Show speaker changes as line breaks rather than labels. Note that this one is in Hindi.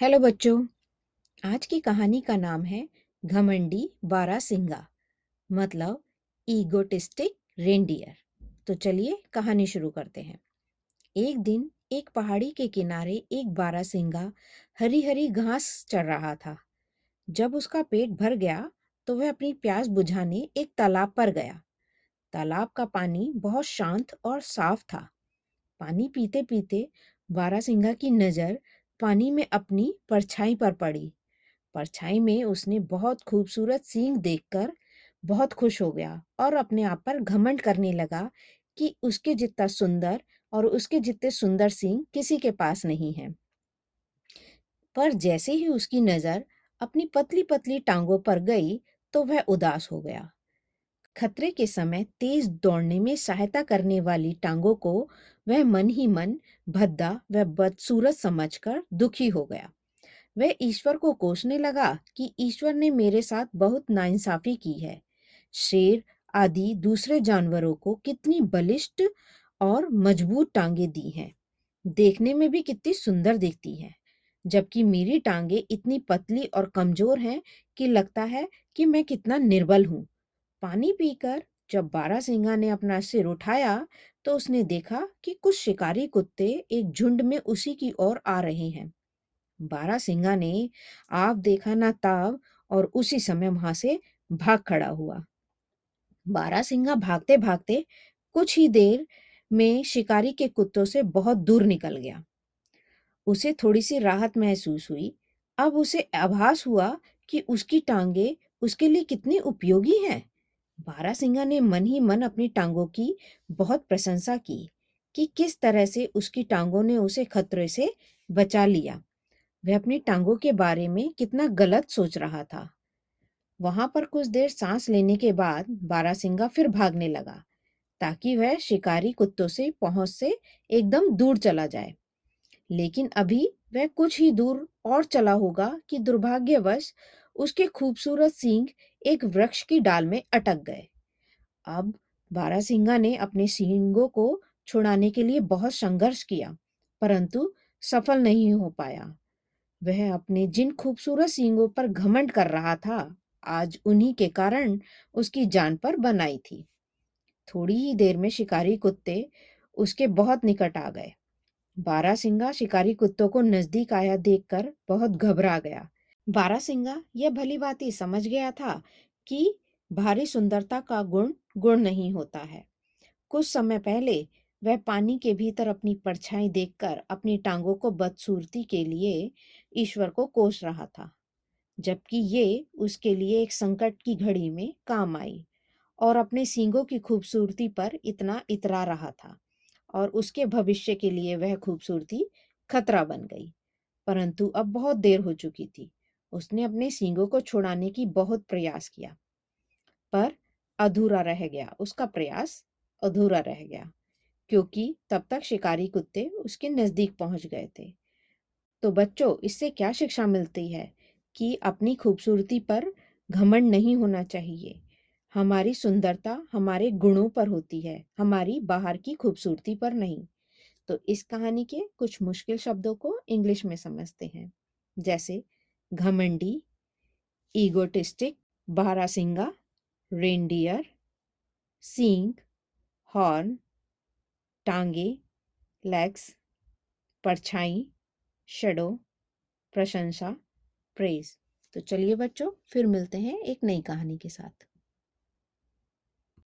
हेलो बच्चों, आज की कहानी का नाम है घमंडी बारासिंगा मतलब ईगोटिस्टिक रेंडियर तो चलिए कहानी शुरू करते हैं। एक दिन एक पहाड़ी के किनारे एक बारा बारासिंगा हरी हरी घास चढ़ रहा था। जब उसका पेट भर गया तो वह अपनी प्यास बुझाने एक तालाब पर गया। तालाब का पानी बहुत शांत और साफ़ था। पानी पीते पीते बारा बारासिंगा की नज़र पानी में अपनी परछाई पर पड़ी। परछाई में उसने बहुत खूबसूरत सींग देखकर बहुत खुश हो गया और अपने आप पर घमंड करने लगा कि उसके जितना सुंदर और उसके जितने सुंदर सींग किसी के पास नहीं है। पर जैसे ही उसकी नज़र अपनी पतली पतली टांगों पर गई तो वह उदास हो गया। खतरे के समय तेज दौड़ने में सहायता करने वाली टांगों को वह मन ही मन भद्दा व बदसूरत समझकर दुखी हो गया। वह ईश्वर को कोसने लगा कि ईश्वर ने मेरे साथ बहुत नाइंसाफी की है। शेर आदि दूसरे जानवरों को कितनी बलिष्ठ और मज़बूत टांगे दी हैं। देखने में भी कितनी सुंदर दिखती हैं, जबकि मेरी टांगे इतनी पतली और कमज़ोर हैं कि लगता है कि मैं कितना निर्बल हूँ। पानी पीकर जब बारासिंगा ने अपना सिर उठाया तो उसने देखा कि कुछ शिकारी कुत्ते एक झुंड में उसी की ओर आ रहे हैं। बारासिंगा ने आप देखा ना ताव और उसी समय वहाँ से भाग खड़ा हुआ। बारासिंगा भागते भागते कुछ ही देर में शिकारी के कुत्तों से बहुत दूर निकल गया। उसे थोड़ी सी राहत महसूस हुई। अब उसे आभास हुआ कि उसकी टांगे उसके लिए कितनी उपयोगी हैं। बारासिंगा ने मन ही मन अपनी टांगों की बहुत प्रशंसा की कि किस तरह से उसकी टांगों ने उसे खतरे से बचा लिया। वह अपनी टांगों के बारे में कितना गलत सोच रहा था। वहाँ पर कुछ देर सांस लेने के बाद बारासिंगा फिर भागने लगा, ताकि वह शिकारी कुत्तों से पहुँच से एकदम दूर चला जाए। लेकिन अभी वह कुछ ही दूर और चला होगा कि दुर्भाग्यवश उसके खूबसूरत सींग एक वृक्ष की डाल में अटक गए। अब बारासिंगा ने अपने सींगों को छुड़ाने के लिए बहुत संघर्ष किया, परंतु सफल नहीं हो पाया। वह अपने जिन खूबसूरत सींगों पर घमंड कर रहा था, आज उन्हीं के कारण उसकी जान पर बनाई थी। थोड़ी ही देर में शिकारी कुत्ते उसके बहुत निकट आ गए। बारासिंगा शिकारी कुत्तों को नज़दीक आया देखकर बहुत घबरा गया। बारासिंगा यह भली बात ही समझ गया था कि भारी सुंदरता का गुण गुण नहीं होता है। कुछ समय पहले वह पानी के भीतर अपनी परछाई देखकर अपनी टांगों को बदसूरती के लिए ईश्वर को कोस रहा था, जबकि ये उसके लिए एक संकट की घड़ी में काम आई और अपने सींगों की खूबसूरती पर इतना इतरा रहा था और उसके भविष्य के लिए वह खूबसूरती खतरा बन गई, परंतु अब बहुत देर हो चुकी थी। उसने अपने सींगों को छुड़ाने की बहुत प्रयास किया। पर अधूरा रह गया। उसका प्रयास अधूरा रह गया, क्योंकि तब तक शिकारी कुत्ते उसके नज़दीक पहुँच गए थे। तो बच्चों, इससे क्या शिक्षा मिलती है कि अपनी खूबसूरती पर घमंड नहीं होना चाहिए? हमारी सुंदरता हमारे गुणों पर होती है, हमारी बाहर की खूबसूरती पर नहीं। तो इस कहानी के कुछ मुश्किल शब्दों को इंग्लिश में समझते हैं। जैसे घमंडी ईगोटिस्टिक बारासिंगा रेंडियर सींग हॉर्न टांगे लेग्स परछाई शडो प्रशंसा प्रेज तो चलिए बच्चों, फिर मिलते हैं एक नई कहानी के साथ।